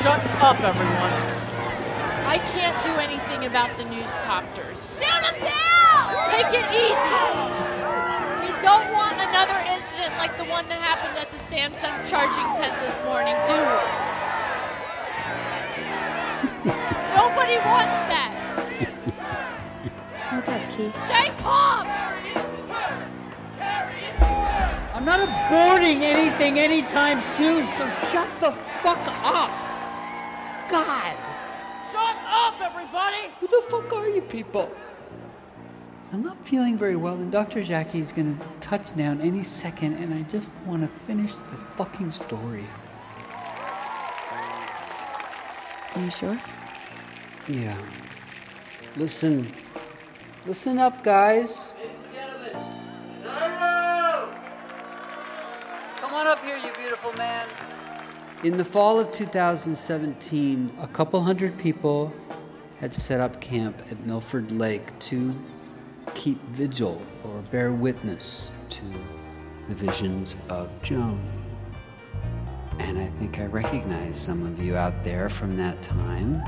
Shut up, everyone. I can't do anything about the news copters. Shoot them down! Take it easy. We don't want another incident like the one that happened at the Samsung charging tent this morning, do we? Nobody wants that. What's up, Keith? Stay calm. I'm not aborting anything anytime soon, so shut the fuck up. God. Shut up, everybody! Who the fuck are you people? I'm not feeling very well, and Dr. Jackie is gonna touch down any second, and I just wanna finish the fucking story. Are you sure? Yeah. Listen. Listen up, guys. Come on up here, you beautiful man. In the fall of 2017, a couple hundred people had set up camp at Milford Lake to keep vigil or bear witness to the visions of Joan. And I think I recognize some of you out there from that time.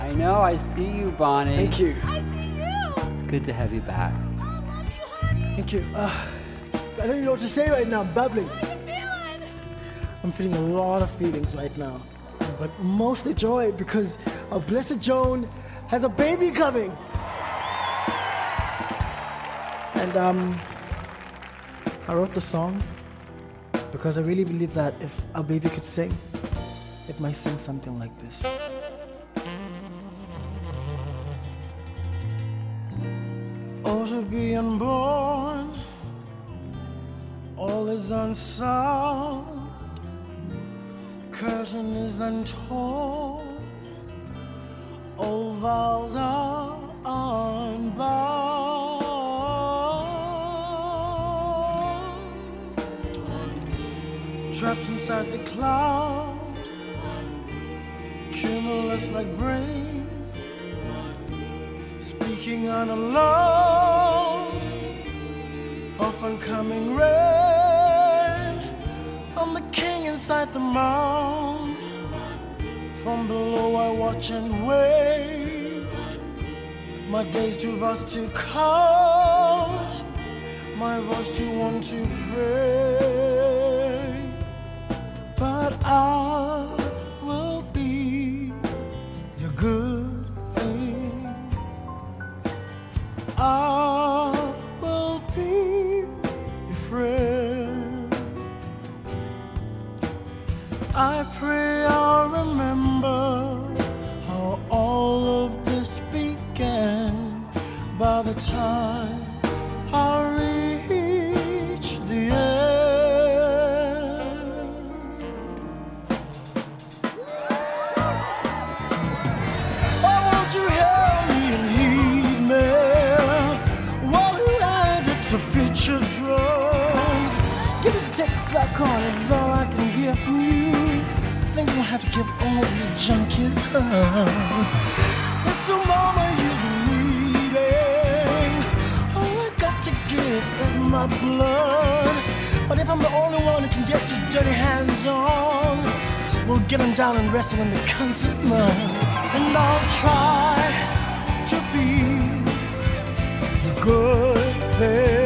I know, I see you, Bonnie. Thank you. I see you. It's good to have you back. Thank you. Uh, I don't even know what to say right now. I'm babbling. I'm feeling a lot of feelings right now, but mostly joy because our blessed Joan has a baby coming. And um, I wrote the song because I really believe that if a baby could sing, it might sing something like this. Oh, to be unborn, all is unsound, curtain is untorn, all vows are unbound. Trapped inside the cloud, cumulus like brains speaking on a loud, often coming rain. Inside the mound. From below, I watch and wait. My days too vast to count, my voice too one to pray. But I It's the moment you've been needing. All I got to give is my blood. But if I'm the only one who can get your dirty hands on, we'll get get 'em down and wrestle in the conscious mud. And I'll try to be the good thing.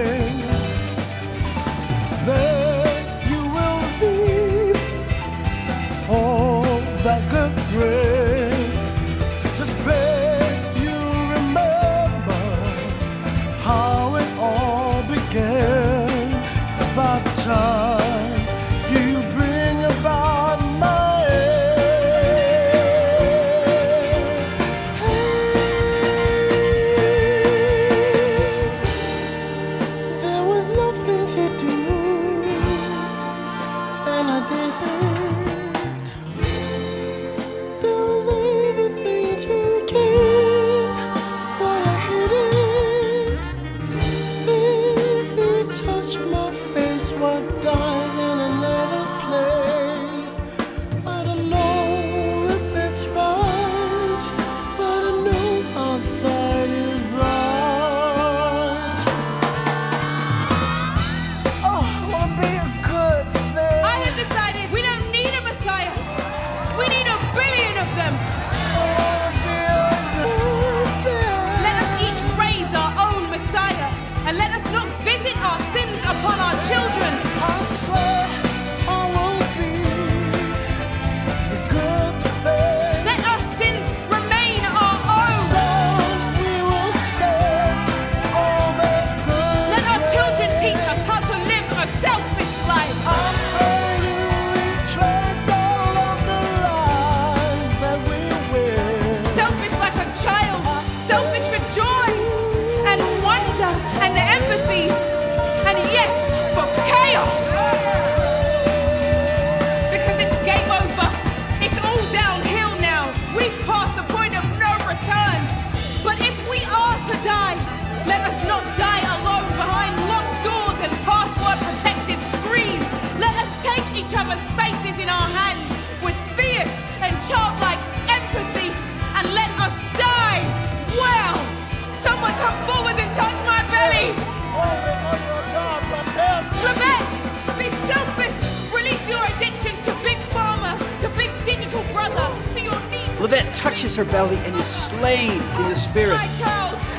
Touches her belly and is slain in the spirit.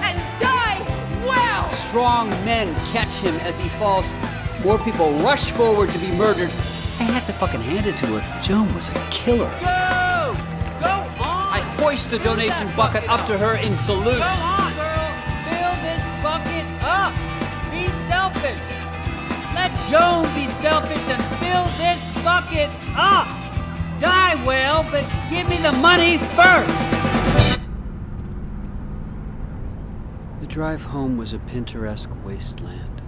And die well. Strong men catch him as he falls. More people rush forward to be murdered. I had to fucking hand it to her. Joan was a killer. Go! Go on! I hoist the donation bucket up to her in salute. Go on, girl! Fill this bucket up! Be selfish! Let Joan be selfish and fill this bucket up! Die well, but give me the money first! The drive home was a Pinteresque wasteland.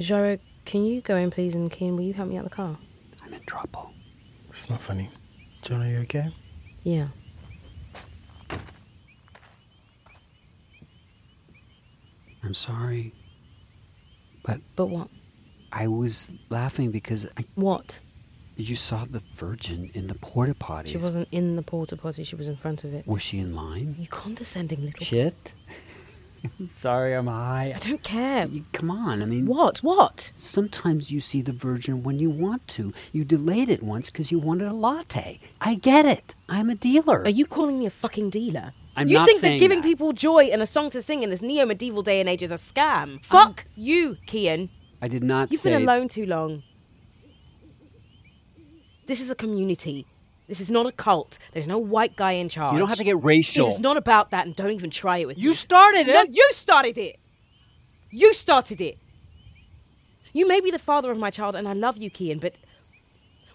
Jaro, can you go in, please? And Keen, will you help me out the car? I'm in trouble. It's not funny. John, are you okay? Yeah. I'm sorry, but But what? I was laughing because I, What? you saw the Virgin in the porta potties. She wasn't in the porta potty, she was in front of it. Was she in line? You condescending little. Shit. sorry, I'm high. I don't care. You- Come on, I mean. What? What? Sometimes you see the Virgin when you want to. You delayed it once because you wanted a latte. I get it. I'm a dealer. Are you calling me a fucking dealer? I'm you think that giving that. people joy and a song to sing in this neo medieval day and age is a scam? Fuck you, Kian. I did not You've been alone too long. This is a community. This is not a cult. There's no white guy in charge. You don't have to get racial. It is not about that, and don't even try it with You me. started it. No, you started it. You started it. You may be the father of my child, and I love you, Kian, but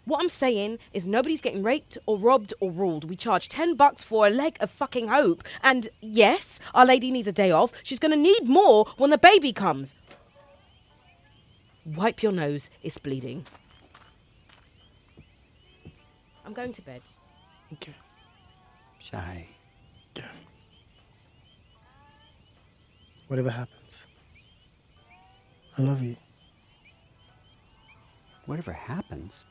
what I'm saying is nobody's getting raped or robbed or ruled. We charge 10 bucks for a leg of fucking hope. And yes, Our Lady needs a day off. She's going to need more when the baby comes. Wipe your nose, it's bleeding. I'm going to bed. Okay. Shy. Okay. Whatever happens, I love you. Whatever happens.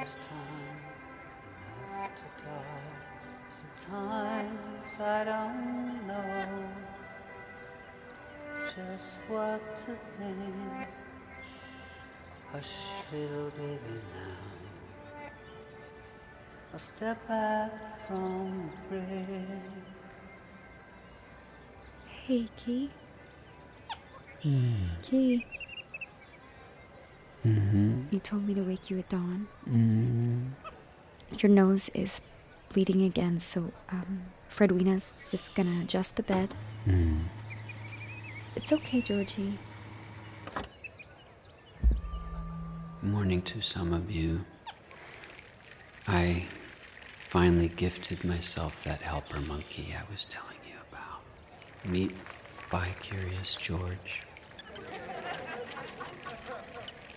There's time enough to die. Sometimes I don't know just what to think. Hush, little baby, now. I'll step back from the grave. Hey, Key. Key. Mm-hmm. You told me to wake you at dawn. Mm-hmm. Your nose is bleeding again, so um, Fredwina's just gonna adjust the bed. Mm. It's okay, Georgie. Morning to some of you. I finally gifted myself that helper monkey I was telling. Meet Bi Curious George.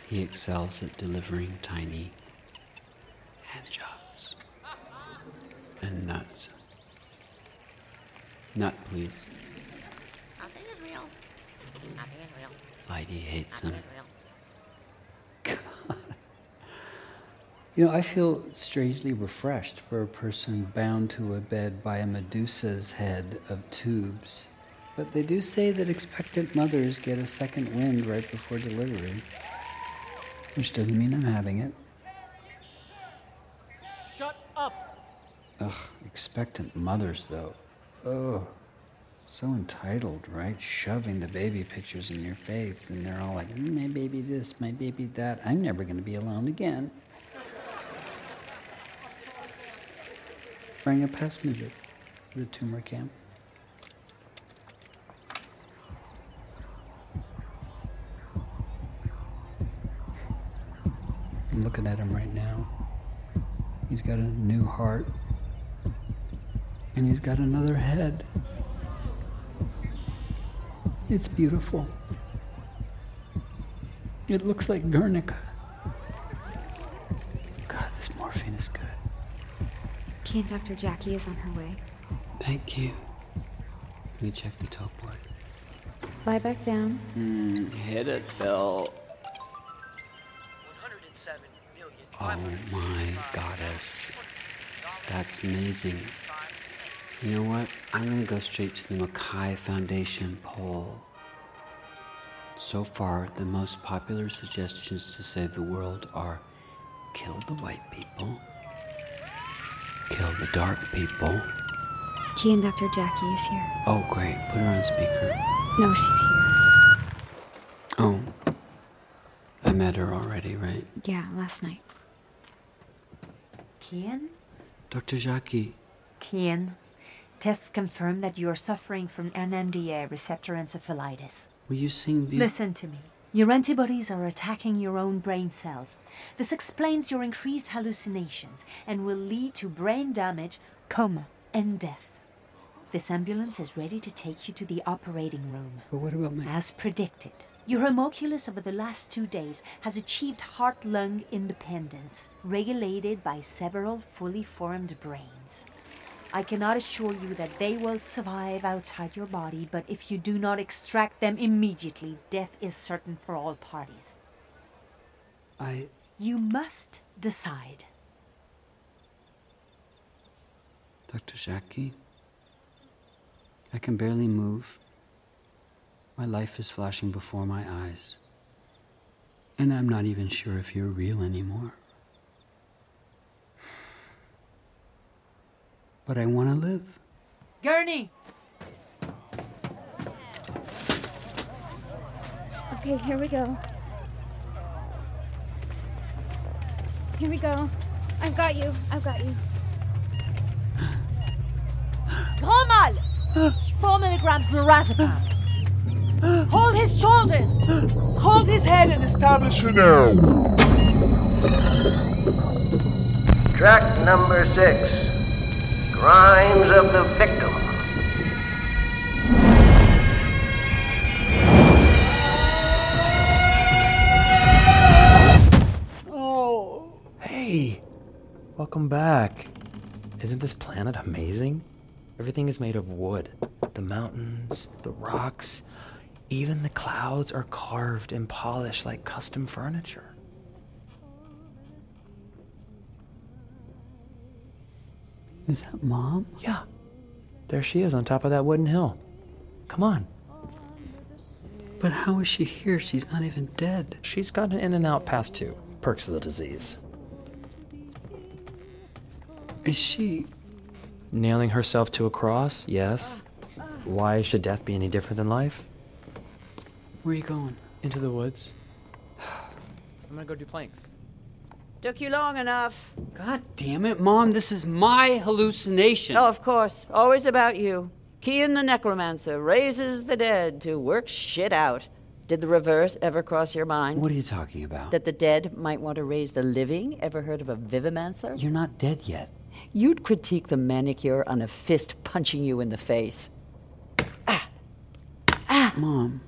He excels at delivering tiny hand jobs and nuts. Nut, please. Nothing is real. Nothing is real. Lady hates him. Nothing real. You know, I feel strangely refreshed for a person bound to a bed by a Medusa's head of tubes. But they do say that expectant mothers get a second wind right before delivery. Which doesn't mean I'm having it. Shut up! Ugh, expectant mothers, though. Oh, so entitled, right? Shoving the baby pictures in your face, and they're all like, "Mm, my baby this, my baby that. I'm never going to be alone again. Bring a pest midget to the tumor camp. I'm looking at him right now. He's got a new heart. And he's got another head. It's beautiful. It looks like Guernica. God, this morphine is good. Key and Dr. Jackie is on her way. Thank you. Let me check the top board. Lie back down. Mm, hit it, Bill. 107 million. Oh my goddess. That's amazing. You know what? I'm gonna go straight to the Mackay Foundation poll. So far, the most popular suggestions to save the world are kill the white people, kill the dark people. Key and Dr. Jackie is here. Oh, great. Put her on speaker. No, she's here. Oh. I met her already, right? Yeah, last night. Kian? Dr. Jackie. Kian, tests confirm that you are suffering from NMDA receptor encephalitis. Will you sing the. Listen to me. Your antibodies are attacking your own brain cells. This explains your increased hallucinations and will lead to brain damage, coma, and death. This ambulance is ready to take you to the operating room. But what about my. As predicted, your homunculus over the last two days has achieved heart lung independence, regulated by several fully formed brains. I cannot assure you that they will survive outside your body, but if you do not extract them immediately, death is certain for all parties. I. You must decide. Dr. Jackie? I can barely move. My life is flashing before my eyes. And I'm not even sure if you're real anymore. But I want to live. Gurney! Okay, here we go. Here we go. I've got you. I've got you. Romal! Four milligrams lorazepam. Hold his shoulders. Hold his head and establish Establish now. Track number six Crimes of the Victim. Oh. Hey, welcome back. Isn't this planet amazing? Everything is made of wood. The mountains, the rocks, even the clouds are carved and polished like custom furniture. Is that mom? Yeah. There she is on top of that wooden hill. Come on. But how is she here? She's not even dead. She's gotten in and out past two. Perks of the disease. Is she. Nailing herself to a cross? Yes. Why should death be any different than life? Where are you going? Into the woods. I'm gonna go do planks. Took you long enough. God damn it, Mom, this is my hallucination. Oh, of course. Always about you. Kean the necromancer raises the dead to work shit out. Did the reverse ever cross your mind? What are you talking about? That the dead might want to raise the living? Ever heard of a vivimancer? You're not dead yet. You'd critique the manicure on a fist punching you in the face. Ah. Ah. Mom,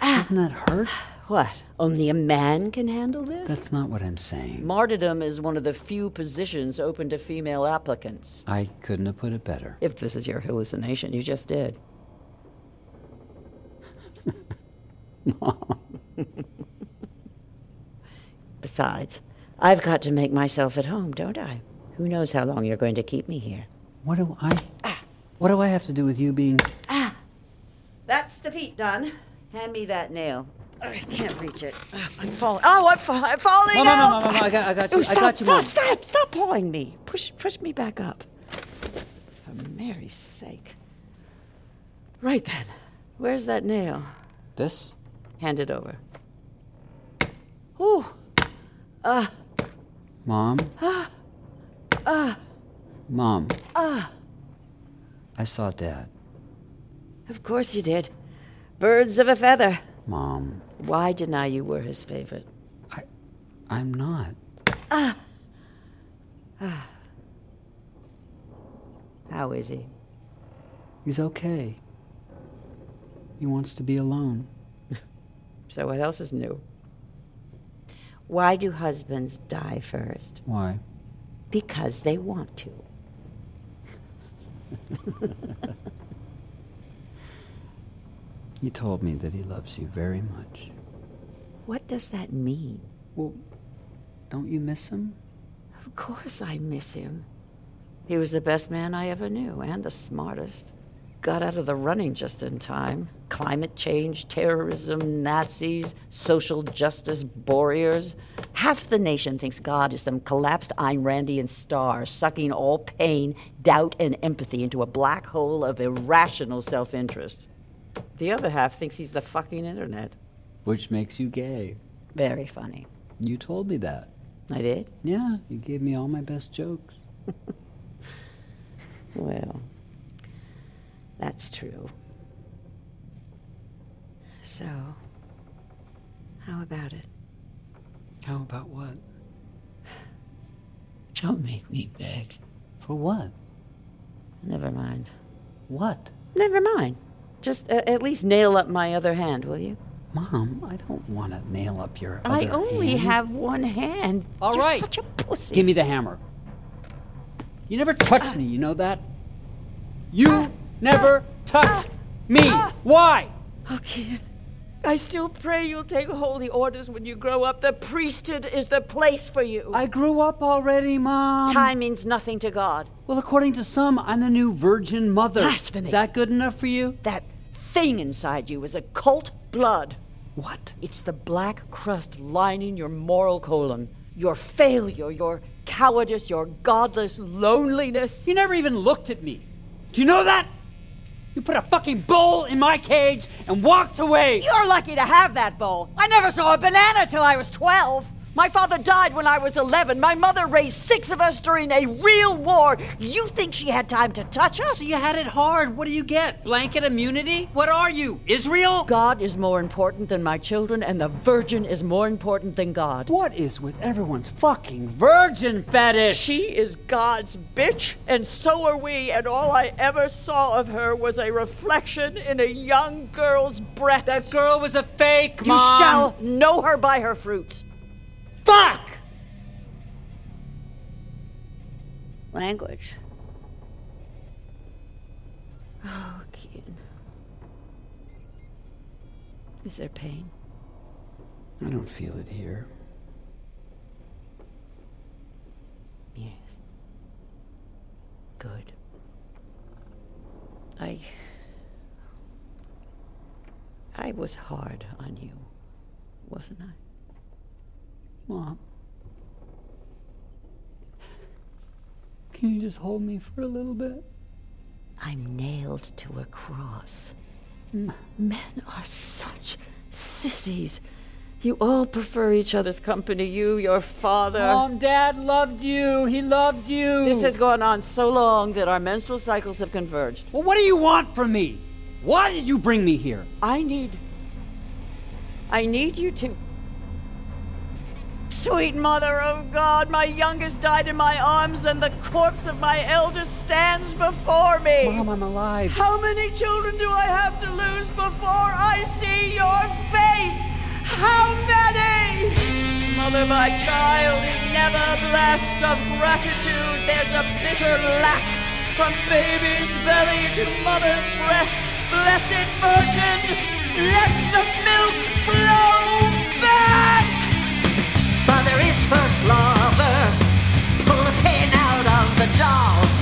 doesn't that hurt? What? Only a man can handle this? That's not what I'm saying. Martyrdom is one of the few positions open to female applicants. I couldn't have put it better. If this is your hallucination, you just did. Besides, I've got to make myself at home, don't I? Who knows how long you're going to keep me here? What do I. What do I have to do with you being. Ah! That's the feet done. Hand me that nail. I can't reach it. I'm falling. Oh, I'm, fall- I'm falling Mom, Mom, out. Mom, Mom, Mom, I got- I got you. Oh, I stop, got you, stop, Mom. stop, stop pawing me. Push, push me back up. For Mary's sake. Right then. Where's that nail? This? Hand it over. Ooh. Ah. Mom? Ah. Ah. Mom, Ah, I saw Dad. of course you did. Birds of a feather. Mom, Why deny you were his favorite? I, I'm not. Ah. Ah. How is he? He's okay. He wants to be alone. So what else is new? Why do husbands die first? Why? Because they want to. He told me that he loves you very much. What does that mean? Well, don't you miss him? Of course I miss him. He was the best man I ever knew and the smartest. Got out of the running just in time. Climate change, terrorism, Nazis, social justice warriors. Half the nation thinks God is some collapsed Ayn Randian star sucking all pain, doubt, and empathy into a black hole of irrational self interest. The other half thinks he's the fucking internet. Which makes you gay. Very funny. You told me that. I did? Yeah, you gave me all my best jokes. Well, that's true. So, how about it? How about what? Don't make me beg. For what? Never mind. What? Never mind. Just uh, at least nail up my other hand, will you? Mom, I don't want to nail up your other I only hand. have one hand. All You're right. such a pussy. Give me the hammer. You never touched me, you know that? You ah. never ah. touched me. Ah. Why? Oh, okay. I still pray you'll take holy orders when you grow up. The priesthood is the place for you. I grew up already, Mom. Time means nothing to God. Well, according to some, I'm the new virgin mother. Blasphemy. Is that good enough for you? That thing inside you is occult blood. What? It's the black crust lining your moral colon. Your failure, your cowardice, your godless loneliness. You never even looked at me. Do you know that? You put a fucking bowl in my cage and walked away. You're lucky to have that bowl. I never saw a banana till I was 12. My father died when I was 11. My mother raised six of us during a real war. You think she had time to touch us? So you had it hard. What do you get? Blanket immunity? What are you? Israel? God is more important than my children, and the virgin is more important than God. What is with everyone's fucking virgin fetish? She is God's bitch, and so are we, and all I ever saw of her was a reflection in a young girl's breast. That girl was a fake, Mom. You shall know her by her fruits. Fuck! Language. Oh, Keaton. Is there pain? I don't feel it here. Yes. Good. I. I was hard on you, wasn't I? Mom. Can you just hold me for a little bit? I'm nailed to a cross. Mm. Men are such sissies. You all prefer each other's company. You, your father. Mom, Dad loved you. He loved you. This has gone on so long that our menstrual cycles have converged. Well, what do you want from me? Why did you bring me here? I need. I need you to. Sweet mother of God, my youngest died in my arms, and the corpse of my eldest stands before me. Mom, I'm alive. How many children do I have to lose before I see your face? How many? Mother, my child is never blessed of gratitude. There's a bitter lack from baby's belly to mother's breast. Blessed Virgin, let the milk flow. Mother is first lover. Pull the pin out of the doll.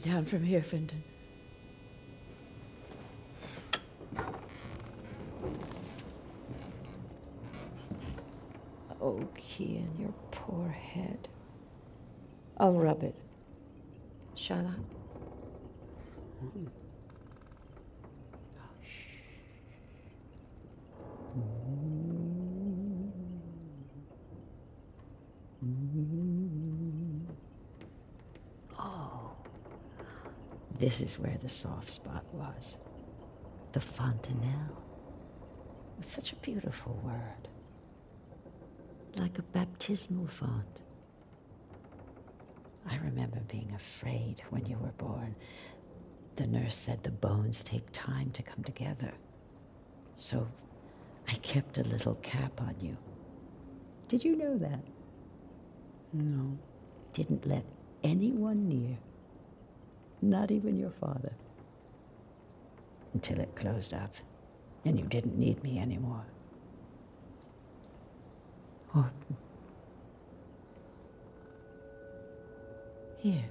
Down from here, Fenton. Oh, Kian, your poor head. I'll rub it. Shall I? Oh, this is where the soft spot was. The fontanelle. It's such a beautiful word. Like a baptismal font. I remember being afraid when you were born. The nurse said the bones take time to come together. So I kept a little cap on you. Did you know that? No. Didn't let anyone near. Not even your father. Until it closed up and you didn't need me anymore. Or Here.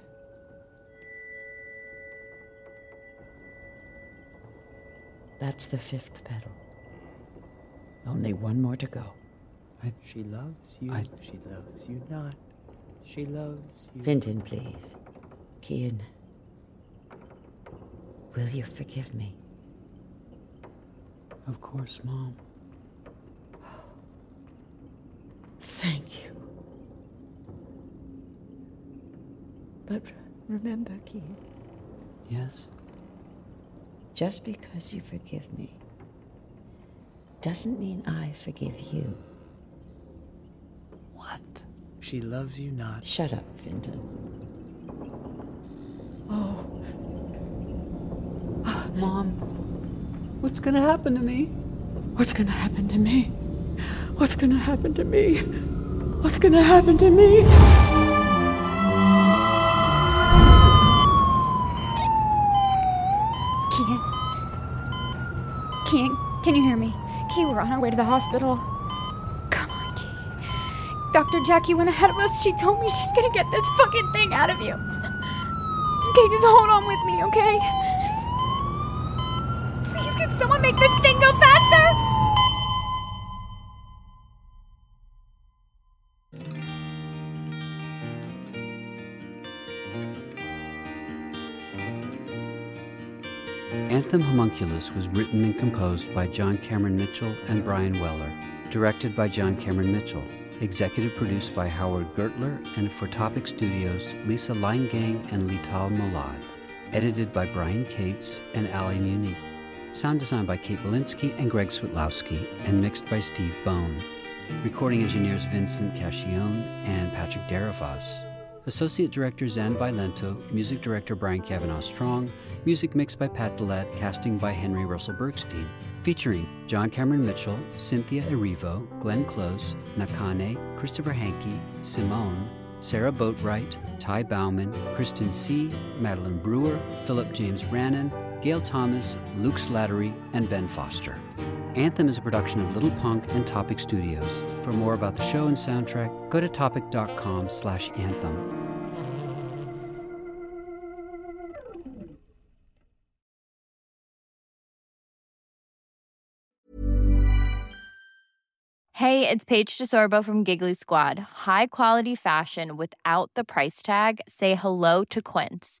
That's the fifth petal. Only one more to go. I, she loves you. she loves you not. She loves you. Vinton, please. Kian. Will you forgive me? Of course, Mom. Thank you. But remember, Keith. Yes? Just because you forgive me doesn't mean I forgive you. What? She loves you not. Shut up, Vinton. Mom, what's gonna happen to me? What's gonna happen to me? What's gonna happen to me? What's gonna happen to me? Kian. Kian, can you hear me? Key, we're on our way to the hospital. Come on, Key. Dr. Jackie went ahead of us. She told me she's gonna get this fucking thing out of you. Okay, just hold on with me, okay? Someone make this thing go faster? Anthem Homunculus was written and composed by John Cameron Mitchell and Bryan Weller, directed by John Cameron Mitchell, executive produced by Howard Gertler and for Topic Studios, Lisa Leingang and Lital Molad, edited by Brian Cates and Ali Muni, sound designed by Kate Walensky and Greg Switlowski, and mixed by Steve Bone, recording engineers Vincent Cascione and Patrick Darafaz. Associate Director Zan Violento, Music Director Brian Kavanaugh Strong, music mixed by Pat Dillett, casting by Henry Russell Bergstein, featuring John Cameron Mitchell, Cynthia Erivo, Glenn Close, Nakhane, Christopher Hankey, Simone, Sarah Boatwright, Ty Bauman, Kristen C., Madeline Brewer, Philip James Brannon, Gail Thomas, Luke Slattery, and Ben Foster. Anthem is a production of Little Punk and Topic Studios. For more about the show and soundtrack, go to topic.com slash anthem. Hey, it's Paige DeSorbo from Giggly Squad. High quality fashion without the price tag. Say hello to Quince.